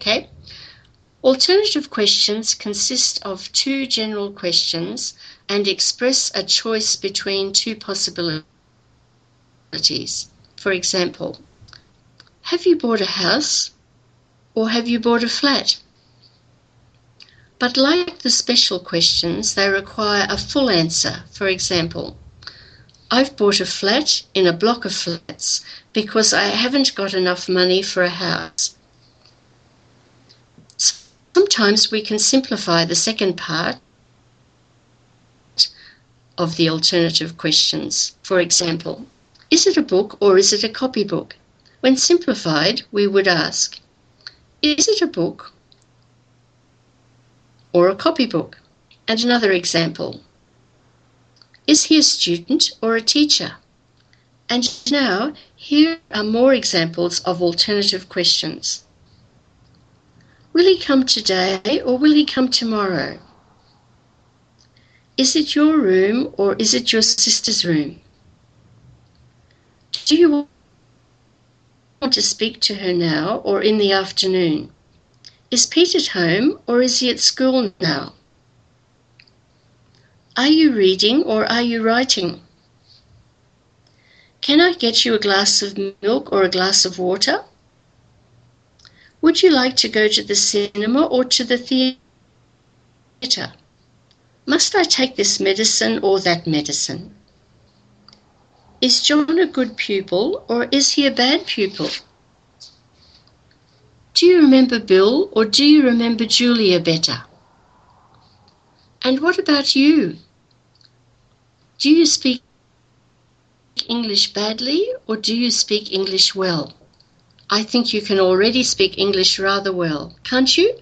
Okay? Alternative questions consist of two general questions and express a choice between two possibilities. For example, have you bought a house or have you bought a flat? But like the special questions, they require a full answer. For example, I've bought a flat in a block of flats because I haven't got enough money for a house. Sometimes we can simplify the second part of the alternative questions. For example, is it a book or is it a copybook? When simplified, we would ask, is it a book or a copybook? And another example, is he a student or a teacher? And now, here are more examples of alternative questions. Will he come today or will he come tomorrow? Is it your room or is it your sister's room? Do you want to speak to her now or in the afternoon? Is Pete at home or is he at school now? Are you reading or are you writing? Can I get you a glass of milk or a glass of water? Would you like to go to the cinema or to the theatre? Must I take this medicine or that medicine? Is John a good pupil or is he a bad pupil? Do you remember Bill or do you remember Julia better? And what about you? Do you speak English badly or do you speak English well? I think you can already speak English rather well, can't you?